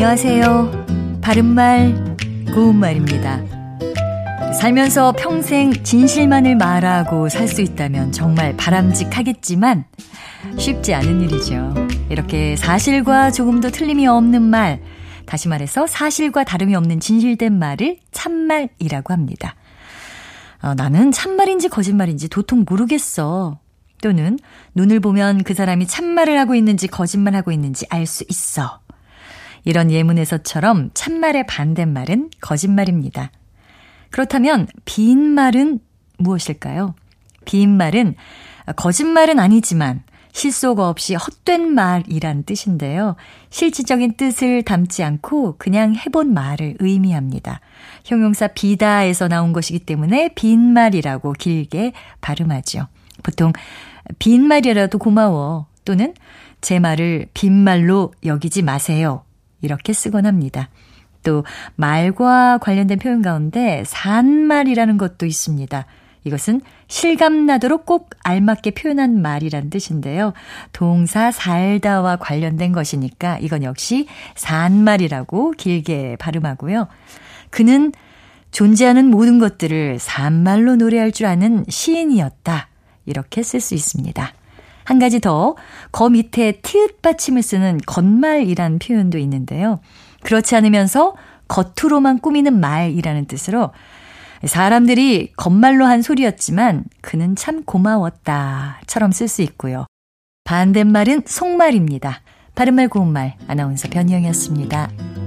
안녕하세요. 바른말, 고운말입니다. 살면서 평생 진실만을 말하고 살 수 있다면 정말 바람직하겠지만 쉽지 않은 일이죠. 이렇게 사실과 조금도 틀림이 없는 말, 다시 말해서 사실과 다름이 없는 진실된 말을 참말이라고 합니다. 어, 나는 참말인지 거짓말인지 도통 모르겠어. 또는 눈을 보면 그 사람이 참말을 하고 있는지 거짓말하고 있는지 알 수 있어. 이런 예문에서처럼 참말의 반대말은 거짓말입니다. 그렇다면 빈말은 무엇일까요? 빈말은 거짓말은 아니지만 실속 없이 헛된 말이란 뜻인데요. 실질적인 뜻을 담지 않고 그냥 해본 말을 의미합니다. 형용사 비다에서 나온 것이기 때문에 빈말이라고 길게 발음하죠. 보통 빈말이라도 고마워 또는 제 말을 빈말로 여기지 마세요. 이렇게 쓰곤 합니다. 또 말과 관련된 표현 가운데 산말이라는 것도 있습니다. 이것은 실감나도록 꼭 알맞게 표현한 말이란 뜻인데요. 동사 살다와 관련된 것이니까 이건 역시 산말이라고 길게 발음하고요. 그는 존재하는 모든 것들을 산말로 노래할 줄 아는 시인이었다. 이렇게 쓸 수 있습니다. 한 가지 더, 거 밑에 티읕 받침을 쓰는 겉말이란 표현도 있는데요. 그렇지 않으면서 겉으로만 꾸미는 말이라는 뜻으로 사람들이 겉말로 한 소리였지만 그는 참 고마웠다처럼 쓸 수 있고요. 반대말은 속말입니다. 바른말 고운말 아나운서 변희영이었습니다.